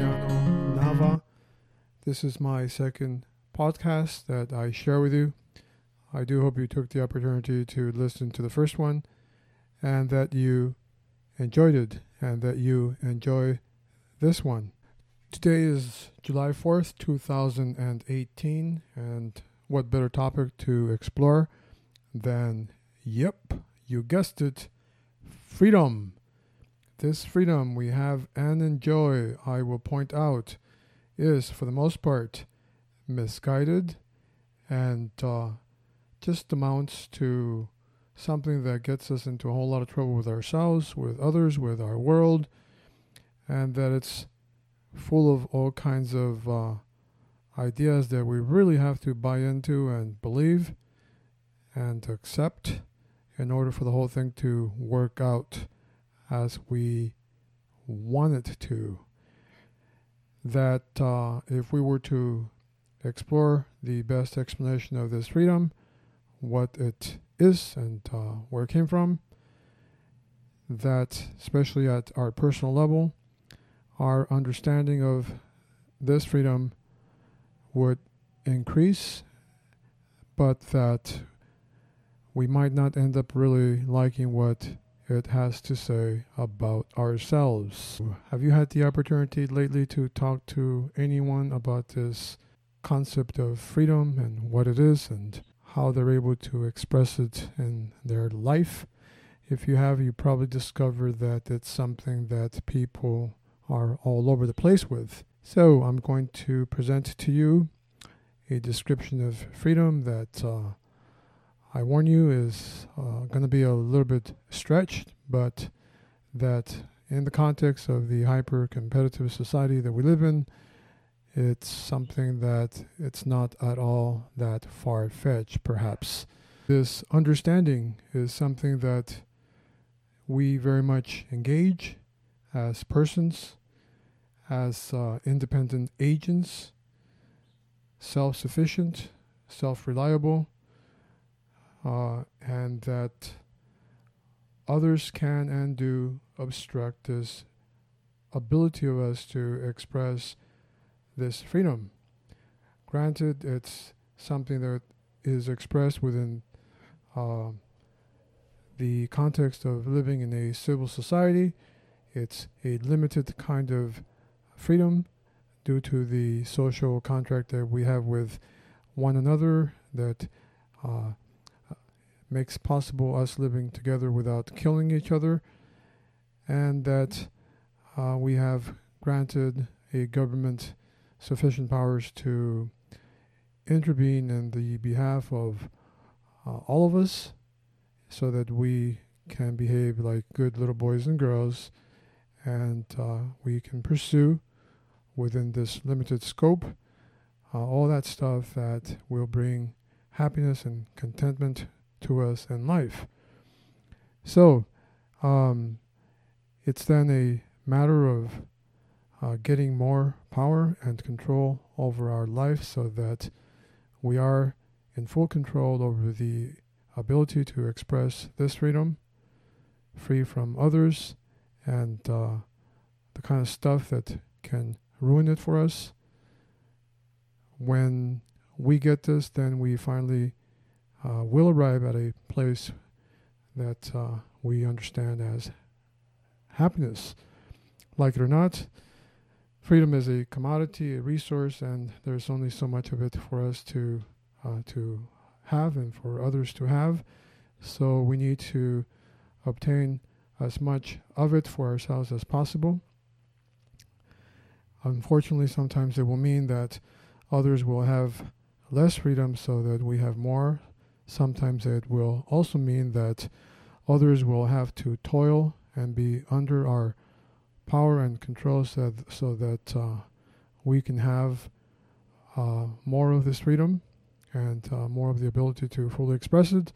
Emiliano Nava. This is my second podcast that I share with you. I do hope you took the opportunity to listen to the first one and that you enjoyed it and that you enjoy this one. Today is July 4th, 2018, and what better topic to explore than, yep, you guessed it, freedom. This freedom we have and enjoy, I will point out, is for the most part misguided and uh, just amounts to something that gets us into a whole lot of trouble with ourselves, with others, with our world, and that it's full of all kinds of uh, ideas that we really have to buy into and believe and accept in order for the whole thing to work out as we want it to. That uh, if we were to explore the best explanation of this freedom, what it is and uh, where it came from, that especially at our personal level, our understanding of this freedom would increase, but that we might not end up really liking what it has to say about ourselves. Have you had the opportunity lately to talk to anyone about this concept of freedom and what it is and how they're able to express it in their life? If you have, you probably discovered that it's something that people are all over the place with. So I'm going to present to you a description of freedom that uh, I warn you is uh, going to be a little bit stretched, but that in the context of the hyper competitive society that we live in, it's something that it's not at all that far fetched, perhaps. This understanding is something that we very much engage as persons, as uh, independent agents, self sufficient, self reliable, uh, and that others can and do obstruct this ability of us to express this freedom. Granted, it's something that is expressed within uh, the context of living in a civil society. It's a limited kind of freedom due to the social contract that we have with one another that uh, makes possible us living together without killing each other, and that uh, we have granted a government sufficient powers to intervene in the behalf of uh, all of us so that we can behave like good little boys and girls and uh, we can pursue within this limited scope uh, all that stuff that will bring happiness and contentment to us in life. So, um, it's then a matter of uh, getting more power and control over our life so that we are in full control over the ability to express this freedom, free from others, and uh, the kind of stuff that can ruin it for us. When we get this, then we finally uh, will arrive at a place that uh, we understand as happiness. Like it or not, freedom is a commodity, a resource, and there's only so much of it for us to uh, to have and for others to have. So we need to obtain as much of it for ourselves as possible. Unfortunately, sometimes it will mean that others will have less freedom so that we have more sometimes it will also mean that others will have to toil and be under our power and control so that, so that uh, we can have uh, more of this freedom and uh, more of the ability to fully express it.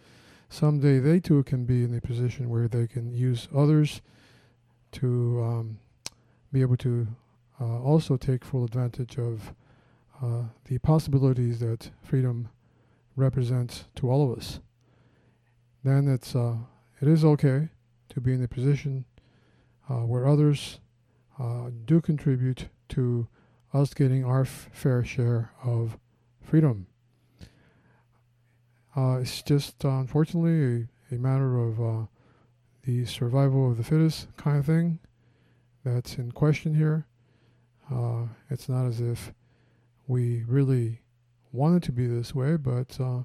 Someday they too can be in a position where they can use others to um, be able to uh, also take full advantage of uh, the possibilities that freedom represents to all of us, then it's uh, it is okay to be in a position uh, where others uh, do contribute to us getting our f- fair share of freedom. Uh, it's just uh, unfortunately a, a, matter of uh, the survival of the fittest kind of thing that's in question here. It's not as if we really want it to be this way, but uh,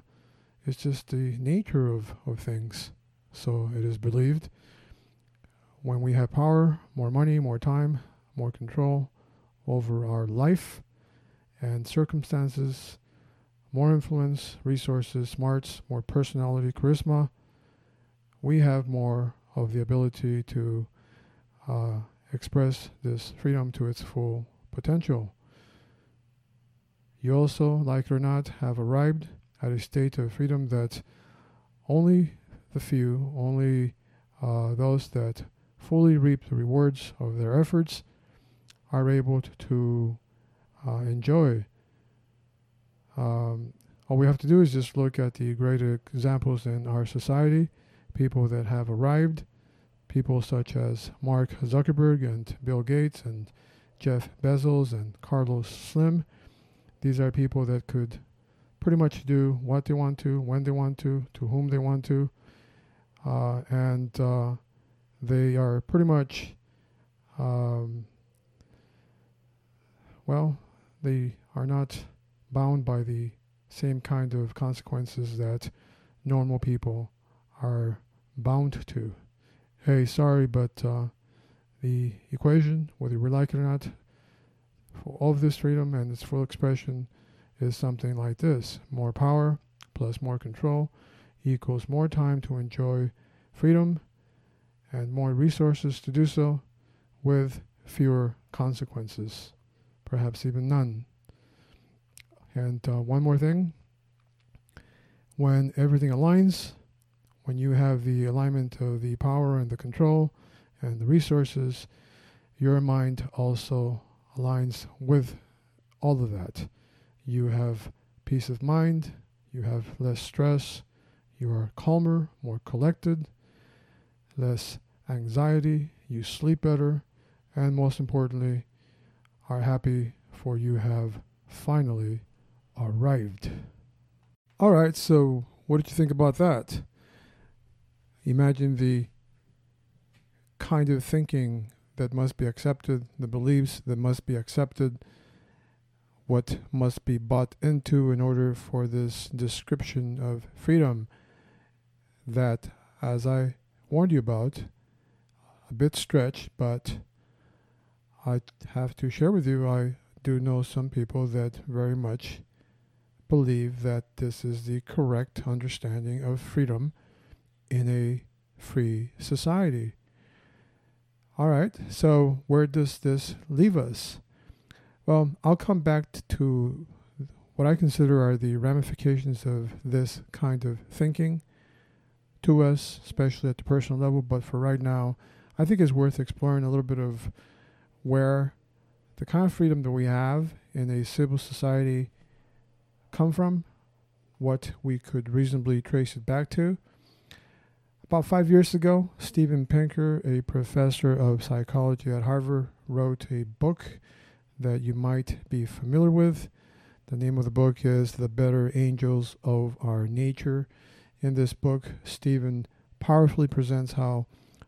it's just the nature of, of things. So it is believed when we have power, more money, more time, more control over our life and circumstances, more influence, resources, smarts, more personality, charisma, we have more of the ability to uh, express this freedom to its full potential. You also, like it or not, have arrived at a state of freedom that only the few, only uh, those that fully reap the rewards of their efforts are able to uh, enjoy. Um, all we have to do is just look at the great examples in our society, people that have arrived, people such as Mark Zuckerberg and Bill Gates and Jeff Bezos and Carlos Slim. These are people that could pretty much do what they want to, when they want to, to whom they want to, uh, and uh, they are pretty much um, well, they are not bound by the same kind of consequences that normal people are bound to. Hey, sorry, but uh, the equation, whether we like it or not, of this freedom and its full expression is something like this more power plus more control equals more time to enjoy freedom and more resources to do so with fewer consequences perhaps even none. And uh, one more thing when everything aligns, when you have the alignment of the power and the control and the resources, your mind also aligns with all of that. You have peace of mind, you have less stress, you are calmer, more collected, less anxiety, you sleep better, and most importantly, are happy for you have finally arrived. All right, so what did you think about that? Imagine the kind of thinking that must be accepted, the beliefs that must be accepted, what must be bought into in order for this description of freedom that, as I warned you about, a bit stretched, but I have to share with you, I do know some people that very much believe that this is the correct understanding of freedom in a free society. All right, so where does this leave us? Well, I'll come back to what I consider are the ramifications of this kind of thinking to us, especially at the personal level. But for right now, I think it's worth exploring a little bit of where the kind of freedom that we have in a civil society come from, what we could reasonably trace it back to. About five years ago, Steven Pinker, a professor of psychology at Harvard, wrote a book that you might be familiar with. The name of the book is The Better Angels of Our Nature. In this book, Steven powerfully presents how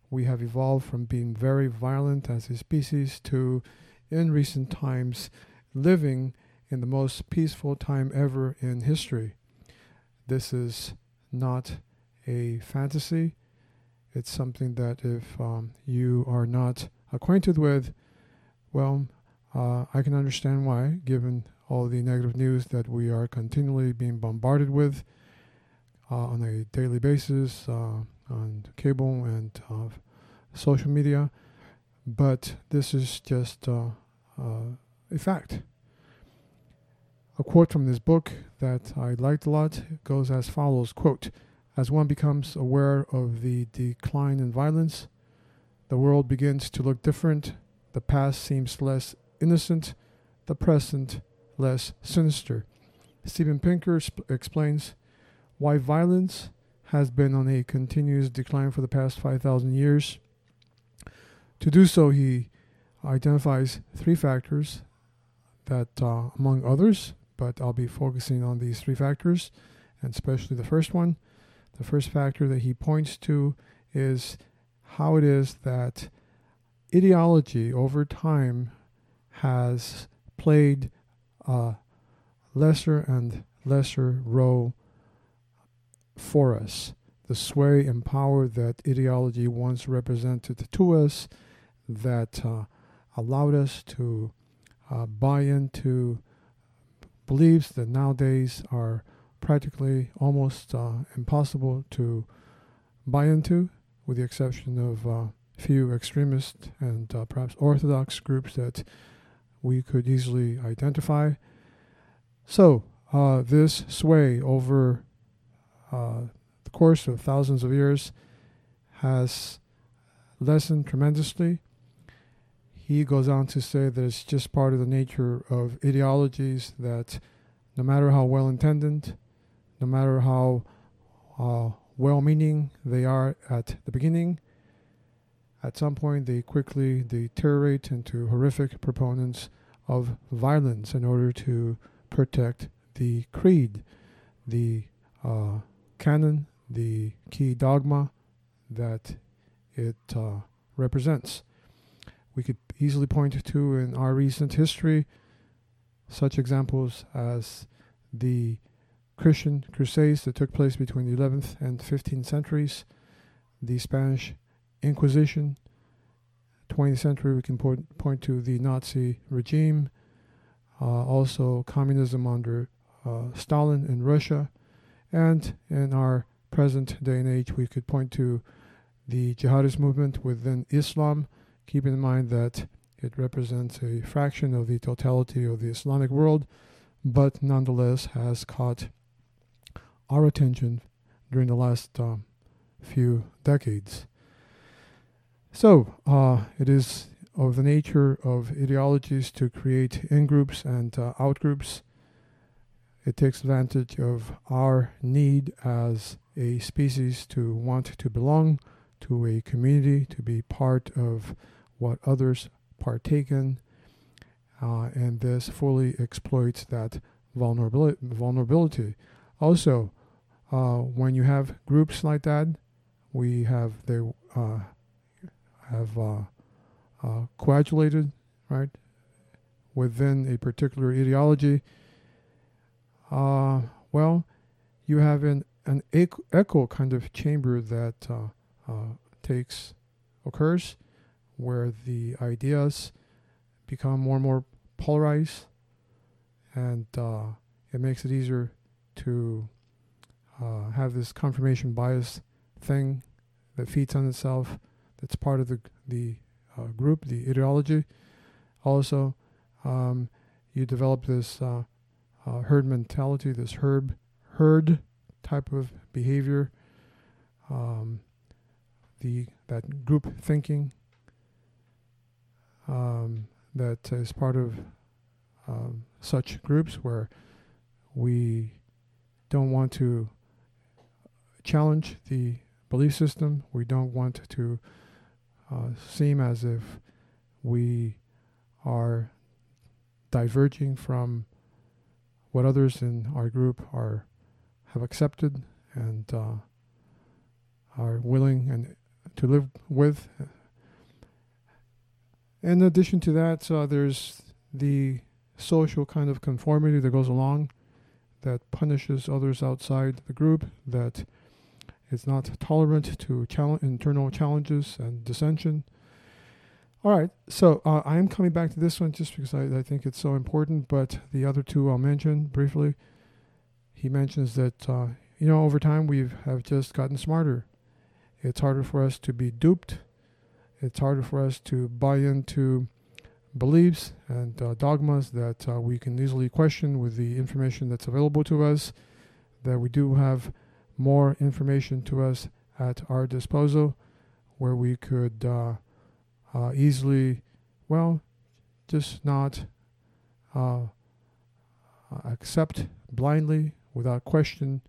we have evolved from being very violent as a species to, in recent times, living in the most peaceful time ever in history. This is not a fantasy. It's something that if um, you are not acquainted with, well, uh, I can understand why, given all the negative news that we are continually being bombarded with uh, on a daily basis. Uh, on cable and uh, social media, but this is just uh, uh, a fact. A quote from this book that I liked a lot goes as follows quote, As one becomes aware of the decline in violence, the world begins to look different, the past seems less innocent, the present less sinister. Steven Pinker sp- explains why violence has been on a continuous decline for the past 5,000 years. To do so, he identifies three factors that, uh, among others, but I'll be focusing on these three factors, and especially the first one. The first factor that he points to is how it is that ideology over time has played a lesser and lesser role for us. The sway and power that ideology once represented to us, that uh, allowed us to uh, buy into beliefs that nowadays are practically almost uh, impossible to buy into, with the exception of a uh, few extremist and uh, perhaps orthodox groups that we could easily identify. So, uh, this sway over uh, the course of thousands of years has lessened tremendously. He goes on to say that it's just part of the nature of ideologies that no matter how well intended, no matter how uh, well meaning they are at the beginning, at some point they quickly deteriorate into horrific proponents of violence in order to protect the creed, the uh, canon, the key dogma that it uh, represents. We could easily point to in our recent history such examples as the Christian crusades that took place between the 11th and 15th centuries, the Spanish Inquisition, 20th century, we can point, point to the Nazi regime, uh, also communism under uh, Stalin in Russia, and in our present day and age, we could point to the jihadist movement within Islam, keeping in mind that it represents a fraction of the totality of the Islamic world, but nonetheless has caught our attention during the last uh, few decades. So, uh, it is of the nature of ideologies to create in groups and uh, out groups. It takes advantage of our need as a species to want to belong to a community, to be part of what others partake in, uh, and this fully exploits that vulnerability. vulnerability. Also, uh, when you have groups like that, we have they uh, have uh, uh, coagulated, right, within a particular ideology. Uh, well, you have an an echo kind of chamber that takes occurs where the ideas become more and more polarized, and uh, it makes it easier to uh, have this confirmation bias thing that feeds on itself. That's part of the the uh, group, the ideology. Also, um, you develop this uh, uh, herd mentality, this herd herd type of behavior. Um, the that group thinking um, that is part of um, such groups where we don't want to challenge the belief system. We don't want to uh, seem as if we are diverging from what others in our group are have accepted and uh, are willing and to live with in addition to that, uh, there's the social kind of conformity that goes along that punishes others outside the group, that is not tolerant to challenge, internal challenges and dissension. All right, so uh, I am coming back to this one just because I, I, think it's so important, but the other two I'll mention briefly. He mentions that, uh, you know, over time we have just gotten smarter. It's harder for us to be duped it's harder for us to buy into beliefs and uh, dogmas that uh, we can easily question with the information that's available to us, that we do have more information to us at our disposal where we could uh, uh easily, well, just not uh, accept blindly without question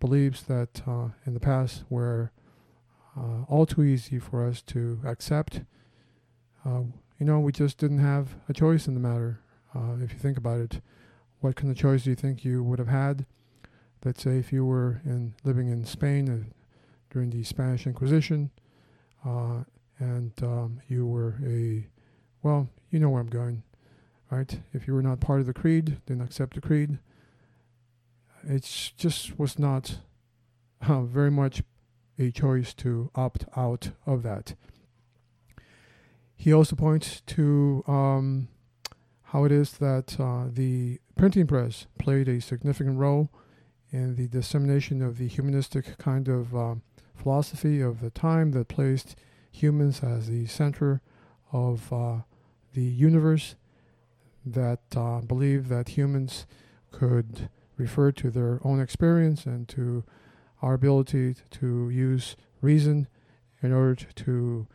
beliefs that uh, in the past were uh, all too easy for us to accept. Uh, you know, we just didn't have a choice in the matter. Uh, if you think about it, what kind of choice do you think you would have had? Let's say if you were in living in Spain uh, during the Spanish Inquisition, uh, and um, you were a, well, you know where I'm going, right? If you were not part of the creed, didn't accept the creed, it just was not uh, very much a choice to opt out of that. He also points to um, how it is that uh, the printing press played a significant role in the dissemination of the humanistic kind of uh, philosophy of the time that placed humans as the center of uh, the universe, that uh, believed that humans could refer to their own experience and to our ability to use reason in order to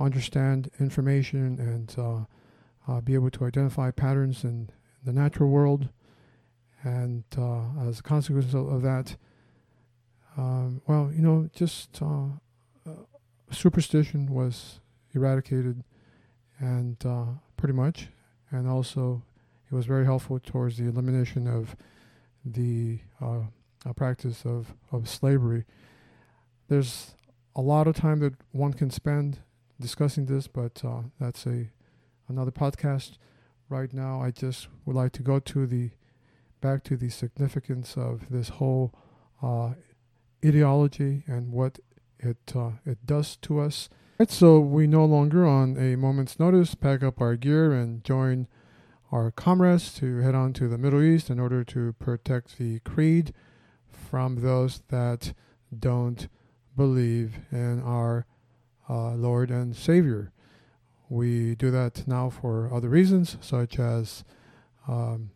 understand information and uh, uh, be able to identify patterns in the natural world. And uh, as a consequence of, that, um, well, you know, just uh, uh, superstition was eradicated, and uh, pretty much, and also it was very helpful towards the elimination of the practice of, of slavery. There's a lot of time that one can spend discussing this, but that's a another podcast. Right now, I just would like to go to the back to the significance of this whole uh, ideology and what it uh, it does to us. Right, so we no longer, on a moment's notice, pack up our gear and join our comrades to head on to the Middle East in order to protect the creed from those that don't believe in our uh, Lord and Savior. We do that now for other reasons, such as um,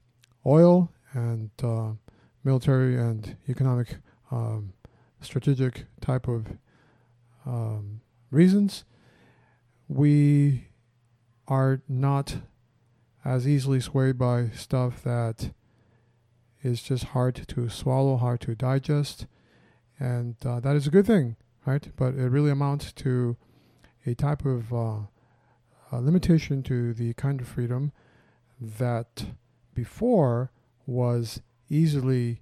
oil and uh, military and economic um, strategic type of um, reasons. We are not as easily swayed by stuff that is just hard to swallow, hard to digest, and uh, that is a good thing, right? But it really amounts to a type of uh, a limitation to the kind of freedom that before was easily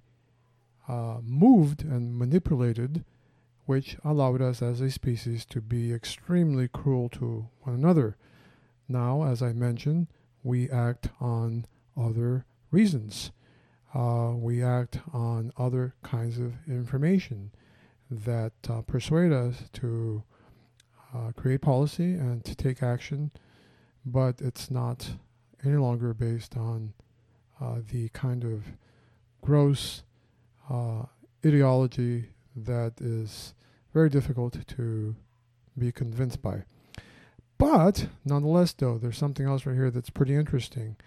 uh, moved and manipulated, which allowed us as a species to be extremely cruel to one another. Now, as I mentioned, we act on other reasons. Uh, we act on other kinds of information that uh, persuade us to uh, create policy and to take action, but it's not any longer based on uh, the kind of gross uh, ideology that is very difficult to be convinced by. But nonetheless, though, there's something else right here that's pretty interesting.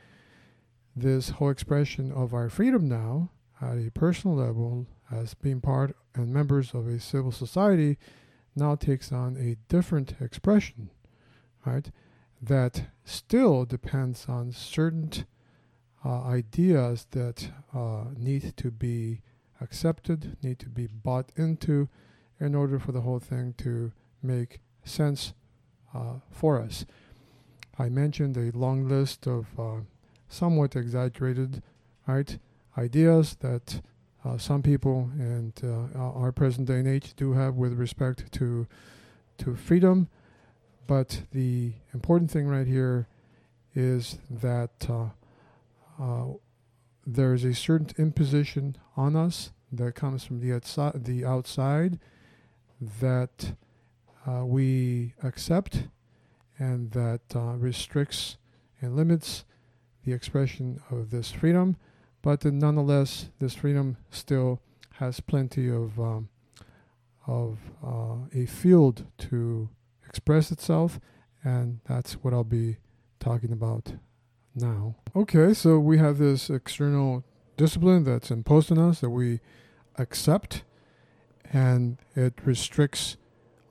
This whole expression of our freedom now, at a personal level, as being part and members of a civil society, now takes on a different expression, right? That still depends on certain uh, ideas that uh, need to be accepted, need to be bought into in order for the whole thing to make sense uh, for us. I mentioned a long list of uh, somewhat exaggerated right, ideas that uh, some people and uh, our present day and age do have with respect to to freedom. But the important thing right here is that uh, there is a certain imposition on us that comes from the outside, the outside that uh, we accept and that uh, restricts and limits the expression of this freedom. But nonetheless, this freedom still has plenty of um, of uh, a field to express itself, and that's what I'll be talking about now. Okay, so we have this external discipline that's imposed on us that we accept, and it restricts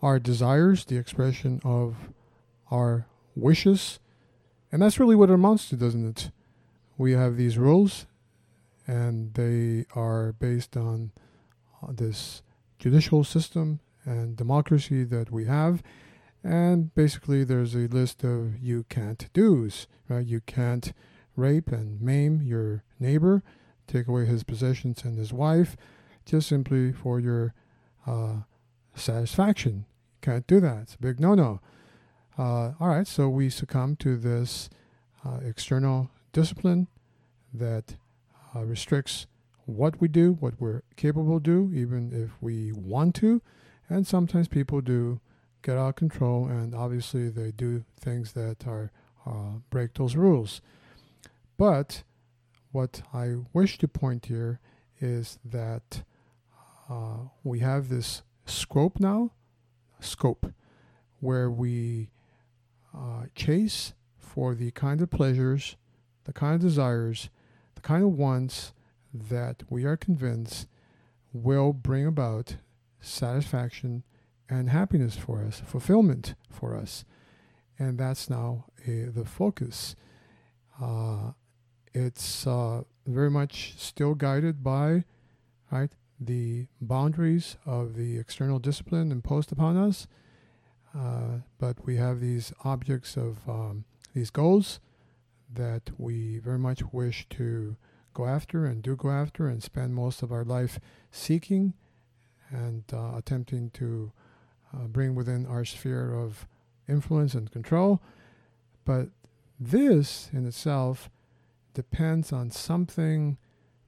our desires, the expression of our wishes, and that's really what it amounts to, doesn't it? We have these rules and they are based on uh, this judicial system and democracy that we have. And basically, there's a list of you can't do's, right? You can't rape and maim your neighbor, take away his possessions and his wife, just simply for your uh, satisfaction. You can't do that. It's a big no no. Uh, all right, so we succumb to this uh, external discipline that uh, restricts what we do, what we're capable to do, even if we want to. And sometimes people do get out of control, and obviously they do things that are uh, break those rules. But what I wish to point here is that uh, we have this scope now, scope, where we uh, chase for the kind of pleasures, the kind of desires, the kind of wants that we are convinced will bring about satisfaction and happiness for us, fulfillment for us. And that's now a, the focus. Uh, it's uh, very much still guided by right the boundaries of the external discipline imposed upon us. Uh, but we have these objects of um, these goals that we very much wish to go after and do go after and spend most of our life seeking and uh, attempting to uh, bring within our sphere of influence and control. But this in itself depends on something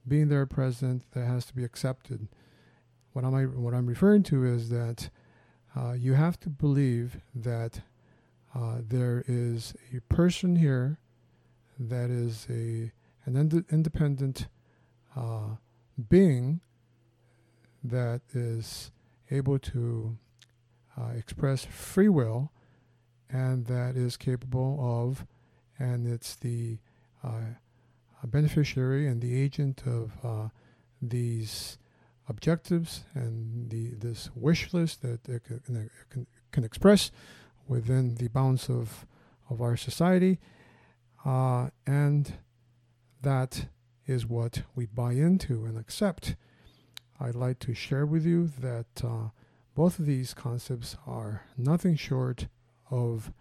being there present that has to be accepted. What am I'm, what I'm referring to is that uh, you have to believe that uh, there is a person here that is a an ind- independent uh, being that is able to uh, express free will and that is capable of, and it's the uh, beneficiary and the agent of uh, these objectives and the this wish list that it can, can, can express within the bounds of, of our society. Uh, and that is what we buy into and accept. I'd like to share with you that uh, both of these concepts are nothing short of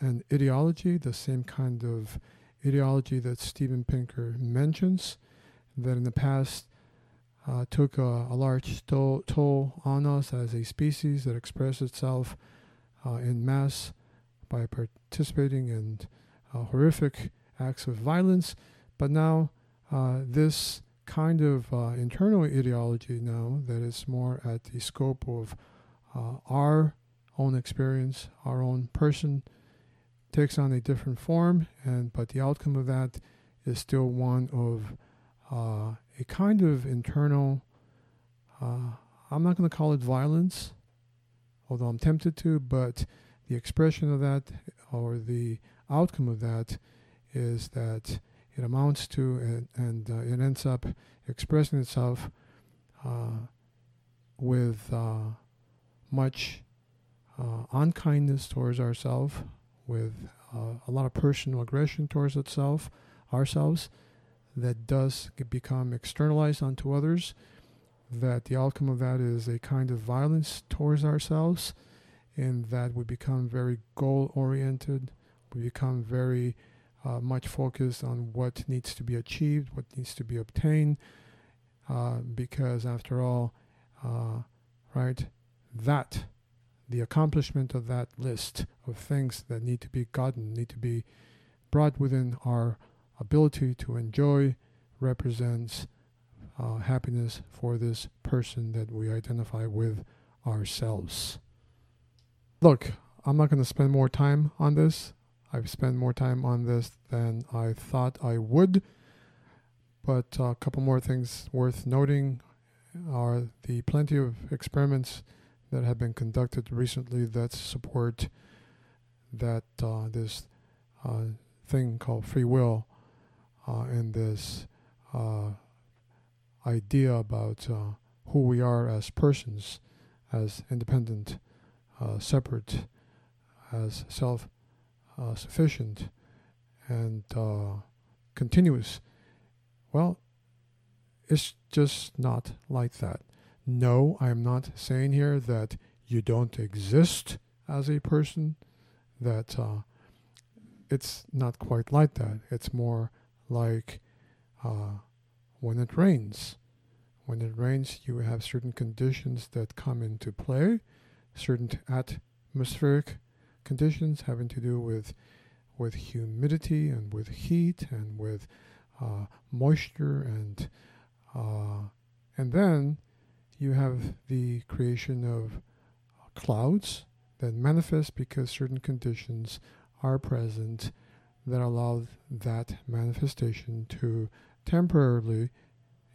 an ideology, the same kind of ideology that Steven Pinker mentions, that in the past uh, took a, a large toll, toll, on us as a species that expressed itself uh, in mass by participating in uh, horrific acts of violence. But now, uh, this kind of uh, internal ideology now that is more at the scope of uh, our own experience, our own person, takes on a different form, and but the outcome of that is still one of uh, a kind of internal. Uh, I'm not going to call it violence, although I'm tempted to, but the expression of that or the outcome of that is that it amounts to and, and uh, it ends up expressing itself uh, with uh, much uh, unkindness towards ourselves, with uh, a lot of personal aggression towards itself, ourselves, that does become externalized onto others. That the outcome of that is a kind of violence towards ourselves, in that we become very goal oriented, we become very uh, much focused on what needs to be achieved, what needs to be obtained, uh, because after all, uh, right, that the accomplishment of that list of things that need to be gotten, need to be brought within our ability to enjoy, represents uh, happiness for this person that we identify with ourselves. Look, I'm not going to spend more time on this. I've spent more time on this than I thought I would. But a couple more things worth noting are the plenty of experiments that have been conducted recently that support that uh, this uh, thing called free will uh, and this uh, idea about uh, who we are as persons, as independent, uh, separate, as self sufficient, and continuous. Well, it's just not like that. No, I am not saying here that you don't exist as a person that uh, it's not quite like that. It's more like uh, when it rains. When it rains, you have certain conditions that come into play, certain atmospheric conditions having to do with with humidity and with heat and with uh, moisture and uh, and then you have the creation of clouds that manifest because certain conditions are present that allow that manifestation to temporarily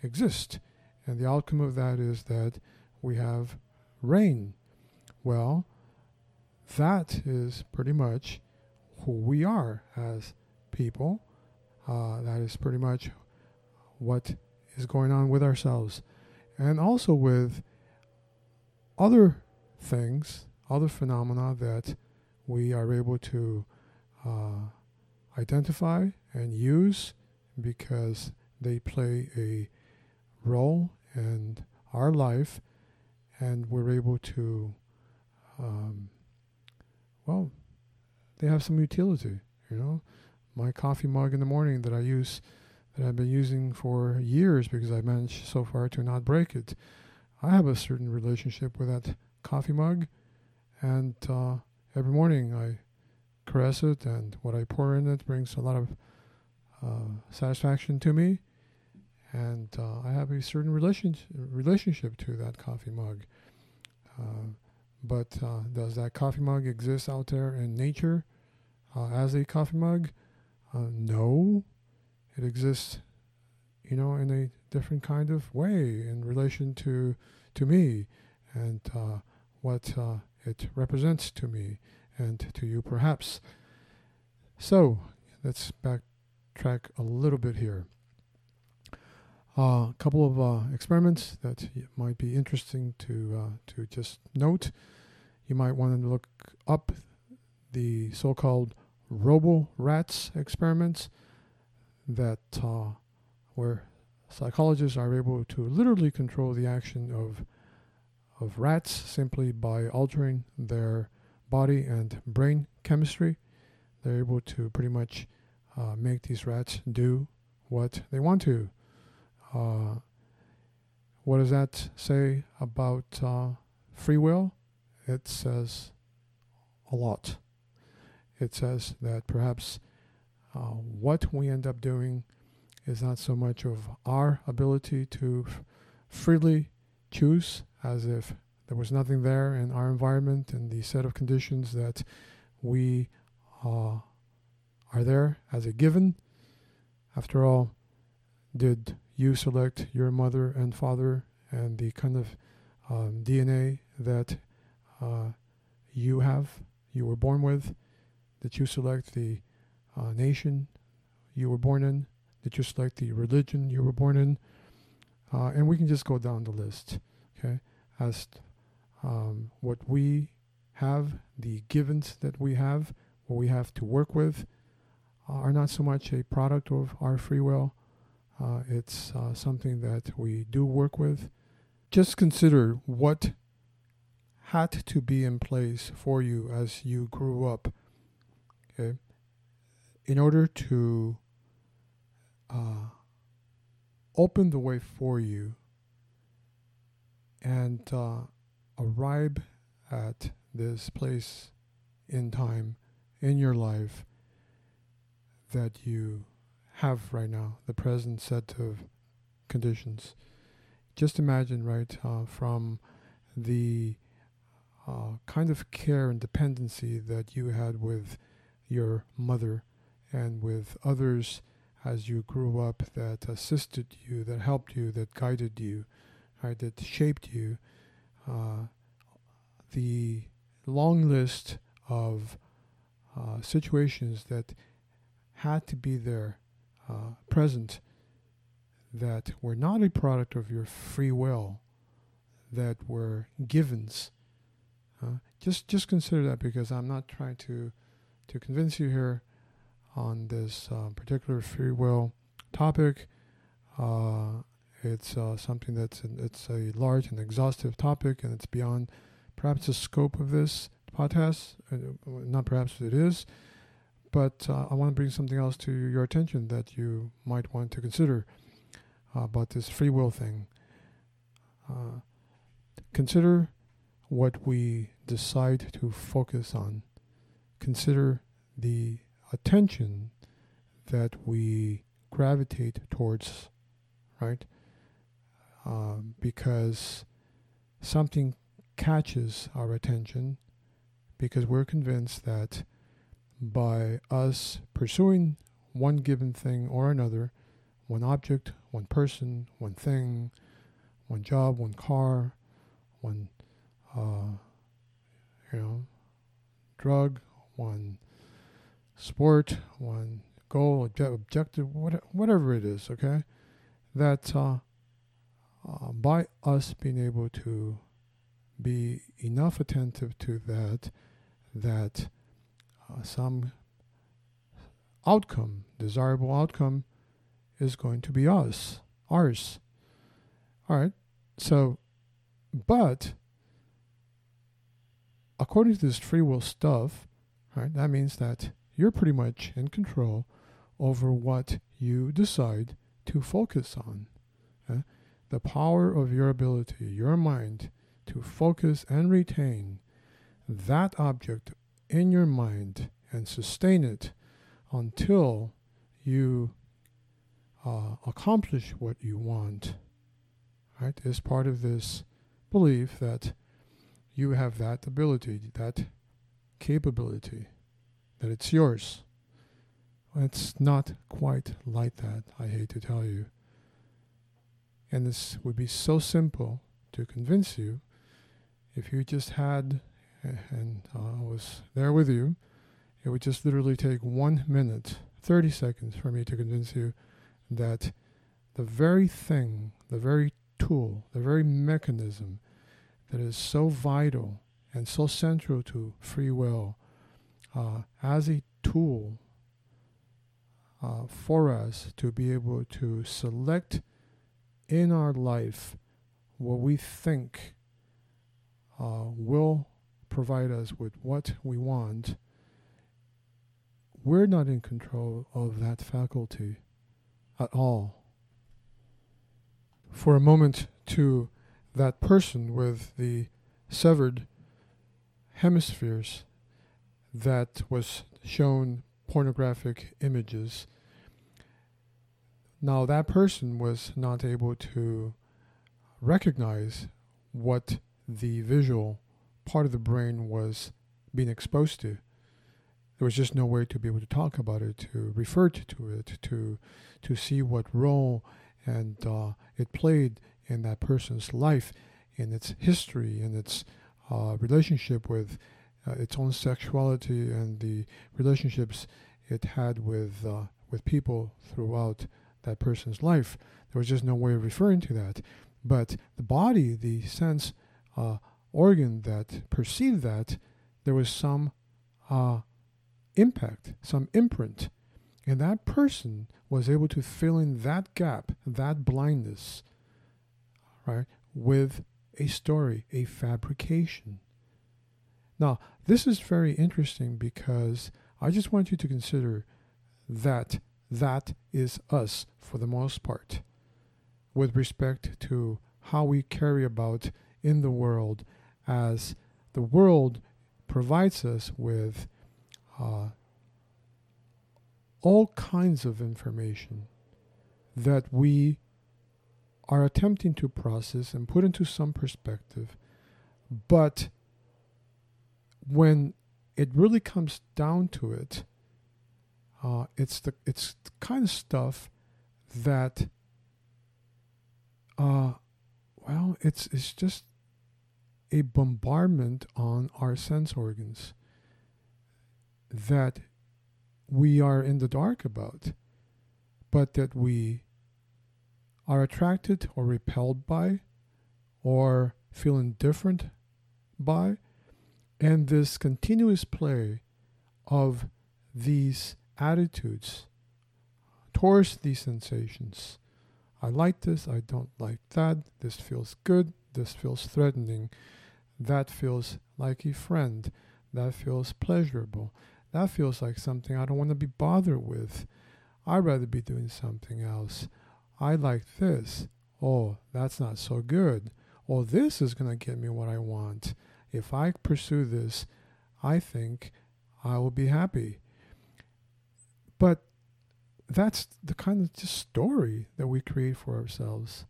exist. And the outcome of that is that we have rain. Well, that is pretty much who we are as people. Uh, that is pretty much what is going on with ourselves and also with other things, other phenomena that we are able to uh, identify and use because they play a role in our life and we're able to, um, well, they have some utility, you know. My coffee mug in the morning that I use, that I've been using for years because I managed so far to not break it. I have a certain relationship with that coffee mug, and uh, every morning I caress it, and what I pour in it brings a lot of uh, satisfaction to me. And uh, I have a certain relationship relationship to that coffee mug. Uh, but uh, does that coffee mug exist out there in nature uh, as a coffee mug? Uh, no, it exists, you know, in a different kind of way in relation to to me and what it represents to me and to you perhaps. So let's backtrack a little bit here. A uh, couple of uh, experiments that might be interesting to uh, to just note. You might want to look up the so-called Robo Rats experiments that uh, where psychologists are able to literally control the action of of rats simply by altering their body and brain chemistry. They're able to pretty much uh, make these rats do what they want to. Uh, what does that say about uh, free will? It says a lot. It says that perhaps uh, what we end up doing is not so much of our ability to f- freely choose as if there was nothing there in our environment and the set of conditions that we uh, are there as a given. After all, did you select your mother and father and the kind of um, DNA that uh, you have, you were born with? that you select the uh, nation you were born in? that you select the religion you were born in? Uh, and we can just go down the list, okay, as um, what we have, the givens that we have, what we have to work with, uh, are not so much a product of our free will. Uh, it's uh, something that we do work with. Just consider what had to be in place for you as you grew up. Okay, in order to uh, open the way for you and uh, arrive at this place in time in your life that you have right now, the present set of conditions. Just imagine, right, uh, from the uh, kind of care and dependency that you had with your mother and with others as you grew up that assisted you, that helped you, that guided you, right, that shaped you uh, the long list of uh, situations that had to be there uh, present that were not a product of your free will, that were givens. Uh, just just consider that because I'm not trying to to convince you here on this uh, particular free will topic. Uh, it's uh, something that's an, it's a large and exhaustive topic, and it's beyond perhaps the scope of this podcast. Uh, not perhaps it is, but uh, I want to bring something else to your attention that you might want to consider uh, about this free will thing. Uh, consider what we decide to focus on. Consider the attention that we gravitate towards, right? Um, because something catches our attention because we're convinced that by us pursuing one given thing or another, one object, one person, one thing, one job, one car, one, uh, you know, drug, one sport, one goal, obje- objective, what, whatever it is, okay? That uh, uh, by us being able to be enough attentive to that, that some outcome, desirable outcome, is going to be us, ours. All right. So, but according to this free will stuff, right, that means that you're pretty much in control over what you decide to focus on. The power of your ability, your mind, to focus and retain that object in your mind and sustain it until you uh, accomplish what you want, right, is part of this belief that you have that ability, that capability, that it's yours. It's not quite like that, I hate to tell you. And this would be so simple to convince you if you just had and uh, was there with you, it would just literally take one minute, 30 seconds for me to convince you that the very thing, the very tool, the very mechanism that is so vital and so central to free will uh, as a tool uh, for us to be able to select in our life what we think uh, will provide us with what we want, we're not in control of that faculty at all. For a moment, to that person with the severed hemispheres that was shown pornographic images. Now, that person was not able to recognize what the visual part of the brain was being exposed to. There was just no way to be able to talk about it, to refer to it, to to see what role and uh, it played in that person's life, in its history, in its uh, relationship with uh, its own sexuality and the relationships it had with uh, with people throughout that person's life. There was just no way of referring to that. But the body, the sense uh, organ that perceived that, there was some uh, impact, some imprint. And that person was able to fill in that gap, that blindness, right, with a story, a fabrication. Now, this is very interesting because I just want you to consider that that is us for the most part with respect to how we carry about in the world as the world provides us with uh, all kinds of information that we are attempting to process and put into some perspective. But when it really comes down to it, uh, it's the it's the kind of stuff that uh, well, it's it's just a bombardment on our sense organs that we are in the dark about, but that we are attracted or repelled by or feel indifferent by. And this continuous play of these attitudes towards these sensations. I like this, I don't like that, this feels good, this feels threatening, that feels like a friend. that feels pleasurable. That feels like something I don't want to be bothered with. I'd rather be doing something else. I like this. Oh, that's not so good. Oh, this is going to get me what I want. If I pursue this, I think I will be happy. But that's the kind of just story that we create for ourselves,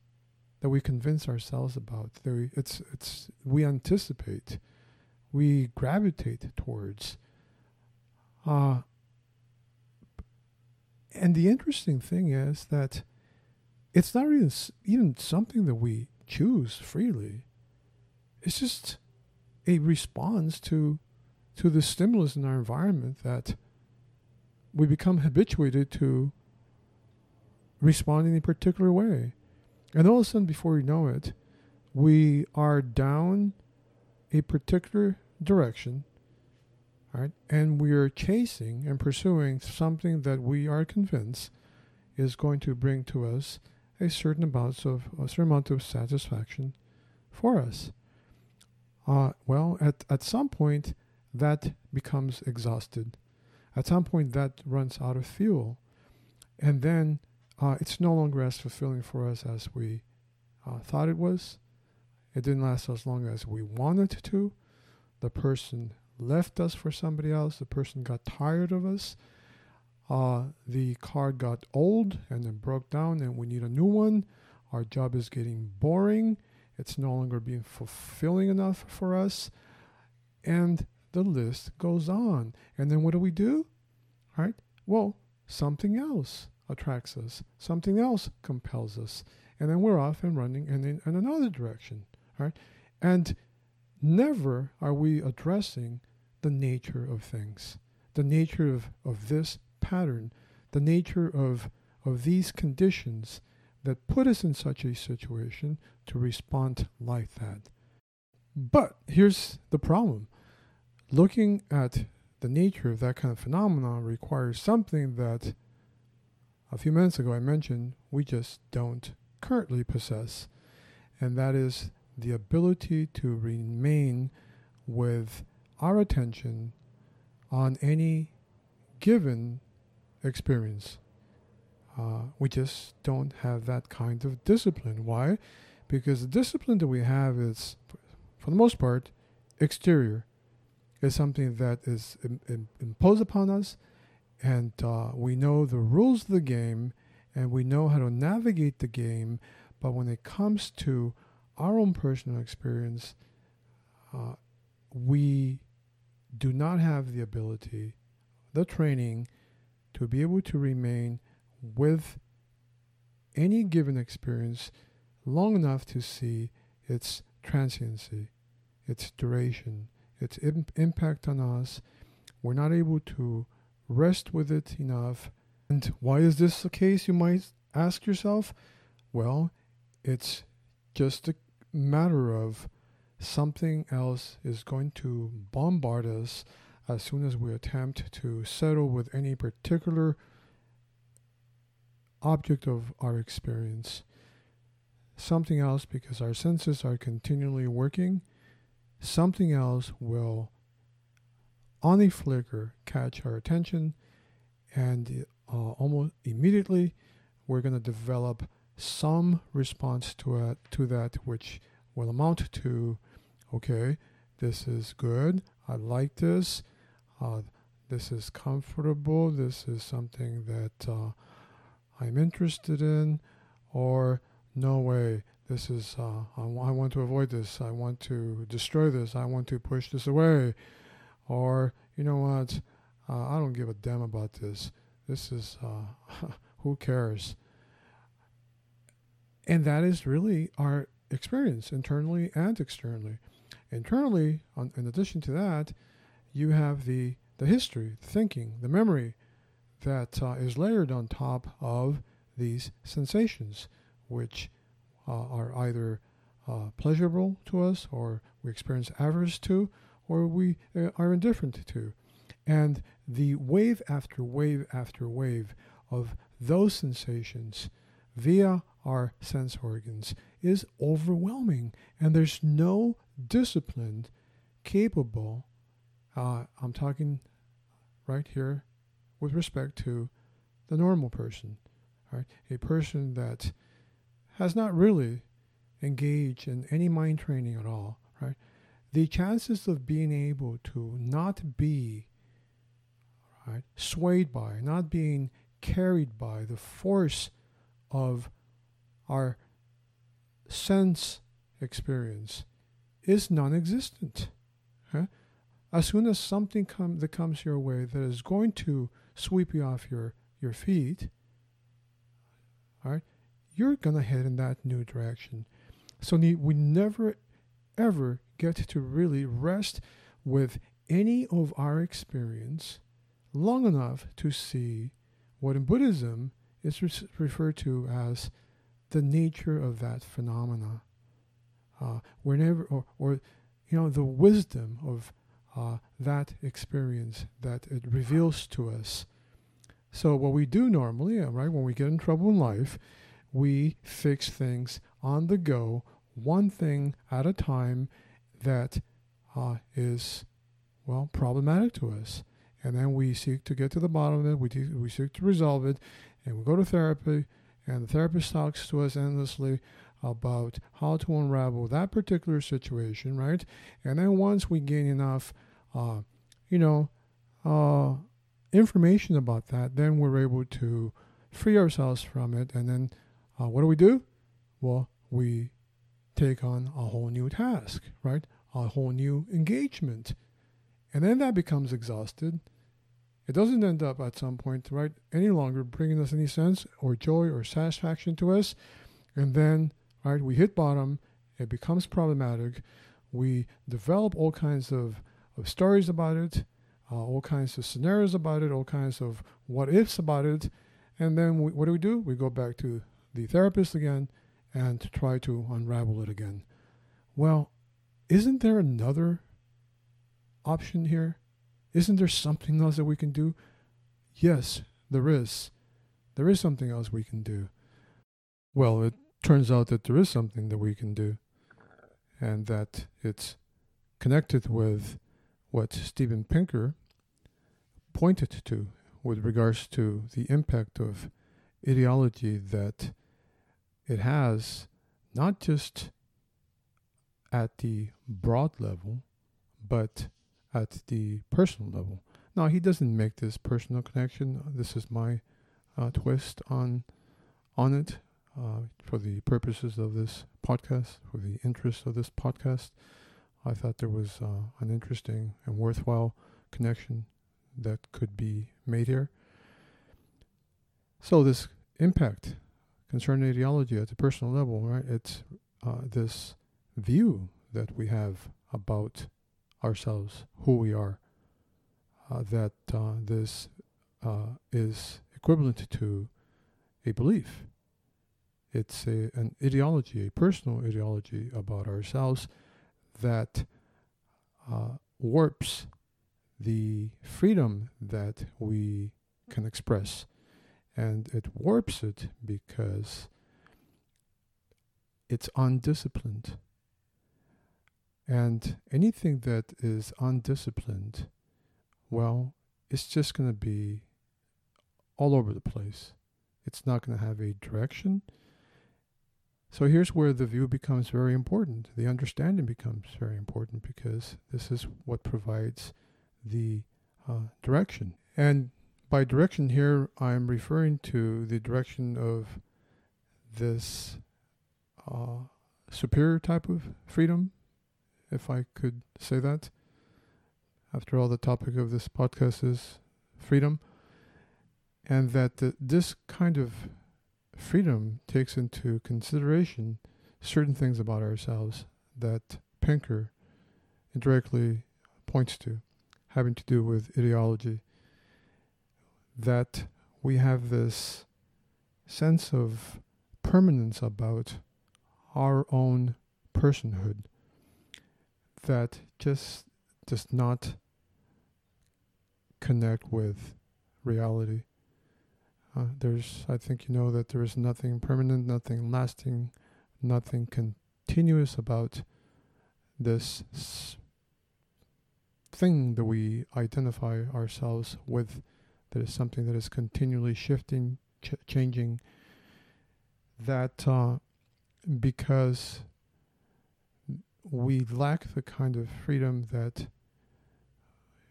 that we convince ourselves about. We, it's it's we anticipate, we gravitate towards. Uh, and the interesting thing is that it's not even even something that we choose freely. It's just a response to to the stimulus in our environment that we become habituated to respond in a particular way. And all of a sudden, before you know it, we are down a particular direction, right? And we are chasing and pursuing something that we are convinced is going to bring to us a certain amount of a certain amount of satisfaction for us. Uh, well, at, at some point, that becomes exhausted. At some point, that runs out of fuel. And then uh, it's no longer as fulfilling for us as we uh, thought it was. It didn't last as long as we wanted to. The person left us for somebody else. The person got tired of us. Uh, the car got old and then broke down, and we need a new one. Our job is getting boring. It's no longer being fulfilling enough for us. And the list goes on. And then what do we do? Right? Well, something else attracts us, something else compels us. And then we're off and running in, in, in another direction. Right? And never are we addressing the nature of things, the nature of, of this pattern, the nature of, of these conditions that put us in such a situation to respond like that. But here's the problem looking at the nature of that kind of phenomenon requires something that a few minutes ago I mentioned we just don't currently possess, and that is the ability to remain with our attention on any given experience. Uh, we just don't have that kind of discipline. Why? Because the discipline that we have is, for the most part, exterior is something that is Im- Im- imposed upon us, and uh, we know the rules of the game, and we know how to navigate the game. But when it comes to our own personal experience, uh, we do not have the ability, the training, to be able to remain with any given experience long enough to see its transiency, its duration, its Im- impact on us. We're not able to rest with it enough. And why is this the case, you might ask yourself? Well, it's just a matter of something else is going to bombard us as soon as we attempt to settle with any particular object of our experience. Something else, because our senses are continually working, something else will, on a flicker, catch our attention, and uh, almost immediately we're going to develop some response to it, to that, which will amount to, okay, this is good, I like this, uh, this is comfortable, this is something that uh, I'm interested in, or no way, this is, uh, I, I want to avoid this. I want to destroy this. I want to push this away. Or, you know what? Uh, I don't give a damn about this. This is, uh, who cares? And that is really our experience, internally and externally. Internally, on, in addition to that, you have the, the history, the thinking, the memory that uh, is layered on top of these sensations, which uh, are either uh, pleasurable to us or we experience averse to or we uh, are indifferent to. And the wave after wave after wave of those sensations via our sense organs is overwhelming. And there's no discipline capable Uh, I'm talking right here with respect to the normal person, right? A person that has not really engaged in any mind training at all, right? The chances of being able to not be right, swayed by, not being carried by the force of our sense experience is non existent. Okay? As soon as something come, that comes your way that is going to sweep you off your, your feet, you're going to head in that new direction. So we never, ever get to really rest with any of our experience long enough to see what in Buddhism is re- referred to as the nature of that phenomena. Uh, whenever, or, or, you know, the wisdom of uh, that experience that it reveals to us. So, what we do normally, uh, right, when we get in trouble in life, we fix things on the go, one thing at a time that uh, is, well, problematic to us and then we seek to get to the bottom of it. We, de- we seek to resolve it, and we go to therapy, and the therapist talks to us endlessly about how to unravel that particular situation, right? And then once we gain enough, uh, you know, uh, information about that, then we're able to free ourselves from it. And then uh, what do we do? Well, we take on a whole new task, right? A whole new engagement. And then that becomes exhausted it doesn't end up at some point, right, any longer bringing us any sense or joy or satisfaction to us. And then, right, we hit bottom, it becomes problematic. We develop all kinds of, of stories about it, uh, all kinds of scenarios about it, all kinds of what ifs about it. And then we, what do we do? We go back to the therapist again and try to unravel it again. Well, isn't there another option here? Isn't there something else that we can do? Yes, there is. There is something else we can do. Well, it turns out that there is something that we can do, and that it's connected with what Steven Pinker pointed to with regards to the impact of ideology that it has, not just at the broad level, but at the personal level. Now, he doesn't make this personal connection. This is my uh, twist on on it uh, for the purposes of this podcast, for the interest of this podcast. I thought there was uh, an interesting and worthwhile connection that could be made here. So, this impact concerning ideology at the personal level, right? It's uh, this view that we have about ourselves, who we are, uh, that uh, this uh, is equivalent to a belief. It's a, an ideology, a personal ideology about ourselves that uh, warps the freedom that we can express. And it warps it because it's undisciplined. And anything that is undisciplined, well, it's just going to be all over the place. It's not going to have a direction. So here's where the view becomes very important. The understanding becomes very important because this is what provides the uh, direction. And by direction here, I'm referring to the direction of this uh, superior type of freedom if I could say that. After all, the topic of this podcast is freedom, and that the, this kind of freedom takes into consideration certain things about ourselves that Pinker indirectly points to, having to do with ideology. That we have this sense of permanence about our own personhood that just does not connect with reality. Uh, there's, I think you know that there is nothing permanent, nothing lasting, nothing continuous about this thing that we identify ourselves with, that is something that is continually shifting, ch- changing, that uh, because we lack the kind of freedom that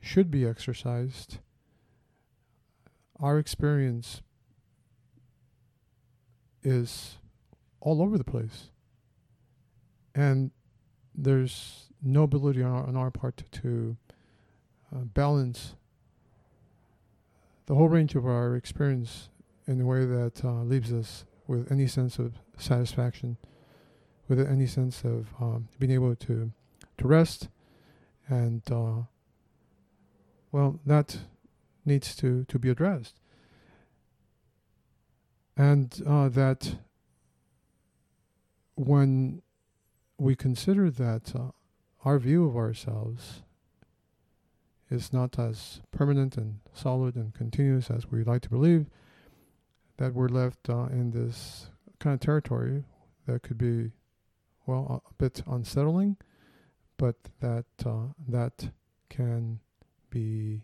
should be exercised, our experience is all over the place. And there's no ability on our, on our part to, to uh, balance the whole range of our experience in a way that uh, leaves us with any sense of satisfaction, with any sense of um, being able to to rest, and uh, well, that needs to to be addressed, and uh, that when we consider that uh, our view of ourselves is not as permanent and solid and continuous as we like to believe, that we're left uh, in this kind of territory that could be, well, a bit unsettling, but that uh, that can be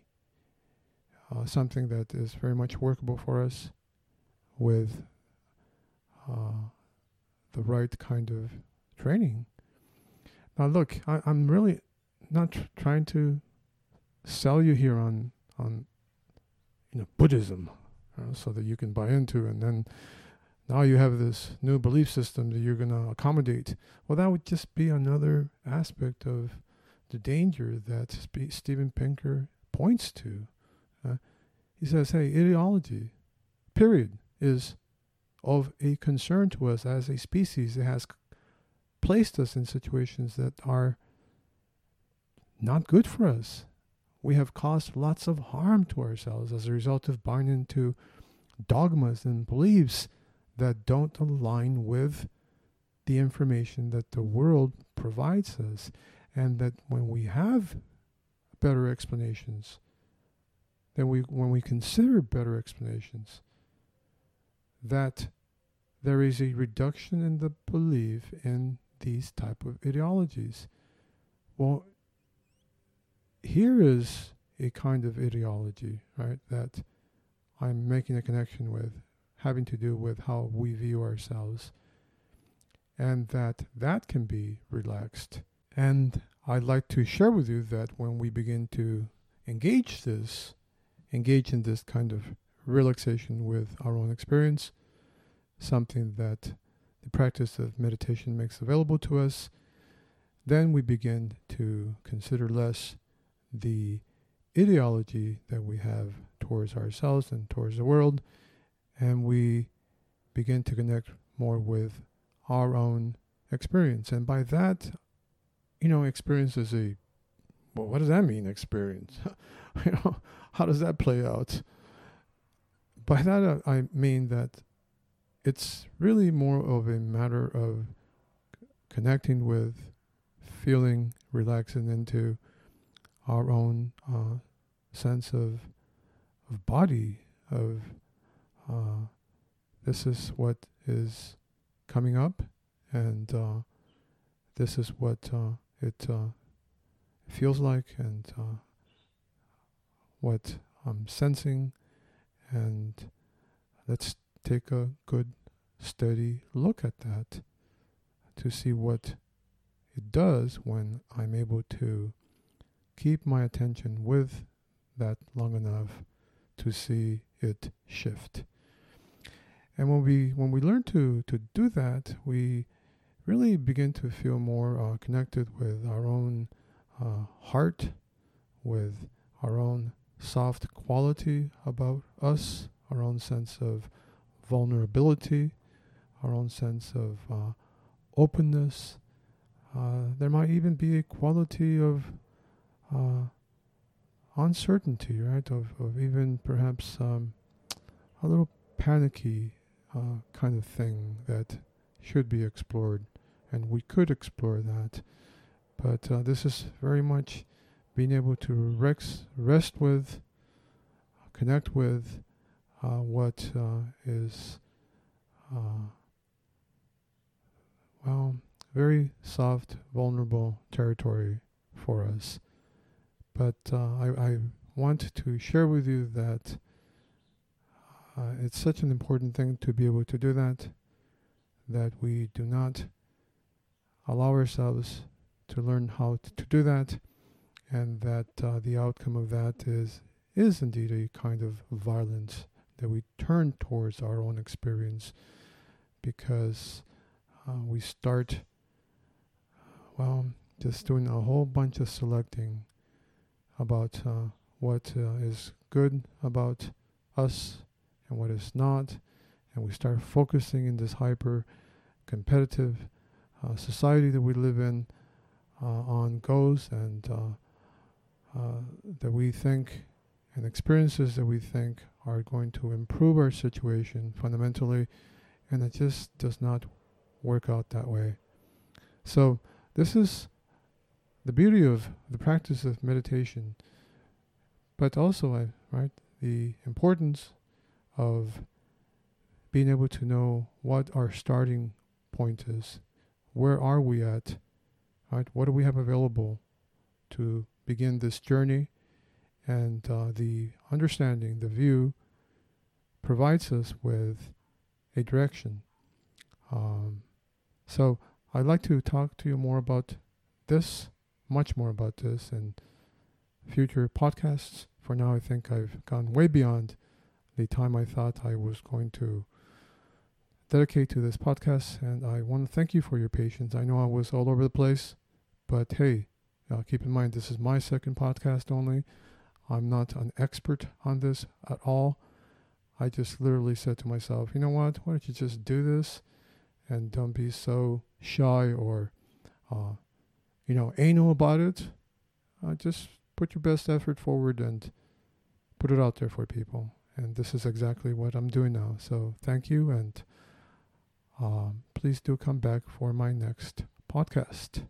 uh, something that is very much workable for us with uh, the right kind of training. Now, look, I, am really not tr- trying to sell you here on on you know Buddhism, uh, so that you can buy into, and then now you have this new belief system that you're going to accommodate. Well, that would just be another aspect of the danger that Sp- Steven Pinker points to. Uh, he says, "Hey, ideology, period, is of a concern to us as a species. It has placed us in situations that are not good for us. We have caused lots of harm to ourselves as a result of buying into dogmas and beliefs that don't align with the information that the world provides us. And that when we have better explanations, then we when we consider better explanations, that there is a reduction in the belief in these type of ideologies. Well, here is a kind of ideology, right, that I'm making a connection with, having to do with how we view ourselves, and that that can be relaxed. And I'd like to share with you that when we begin to engage this, engage in this kind of relaxation with our own experience, something that the practice of meditation makes available to us, then we begin to consider less the ideology that we have towards ourselves and towards the world, and we begin to connect more with our own experience. And by that, you know, experience is a well, what does that mean, experience? you know, how does that play out? By that, uh, I mean that it's really more of a matter of connecting with, feeling, relaxing into our own uh, sense of of body of uh, this is what is coming up and uh, this is what uh, it uh, feels like and uh, what I'm sensing and let's take a good steady look at that to see what it does when I'm able to keep my attention with that long enough to see it shift. And when we when we learn to to do that, we really begin to feel more uh, connected with our own uh, heart, with our own soft quality about us, our own sense of vulnerability, our own sense of uh, openness. Uh, there might even be a quality of uh, uncertainty, right? Of, of even perhaps um, a little panicky uh, kind of thing that should be explored, and we could explore that. But uh, this is very much being able to rex, rest with, connect with uh, what is well, very soft, vulnerable territory for us. But uh, I, I want to share with you that uh, it's such an important thing to be able to do that, that we do not allow ourselves to learn how to, to do that, and that uh, the outcome of that is is indeed a kind of violence that we turn towards our own experience because uh, we start well just doing a whole bunch of selecting about uh, what uh, is good about us and what is not. And we start focusing in this hyper competitive uh, society that we live in uh, on goals and uh, uh, that we think and experiences that we think are going to improve our situation fundamentally. And it just does not work out that way. So, this is the beauty of the practice of meditation, but also, right, the importance of being able to know what our starting point is. Where are we at? Right? What do we have available to begin this journey? And uh, the understanding, the view, provides us with a direction. Um, so I'd like to talk to you more about this, much more about this in future podcasts. For now, I think I've gone way beyond the time I thought I was going to dedicate to this podcast. And I want to thank you for your patience. I know I was all over the place, but hey, uh, keep in mind this is my second podcast only. I'm not an expert on this at all. I just literally said to myself, you know what? Why don't you just do this and don't be so shy or, uh, you know, anal about it. Uh, just put your best effort forward and put it out there for people. And this is exactly what I'm doing now. So thank you, and um, please do come back for my next podcast.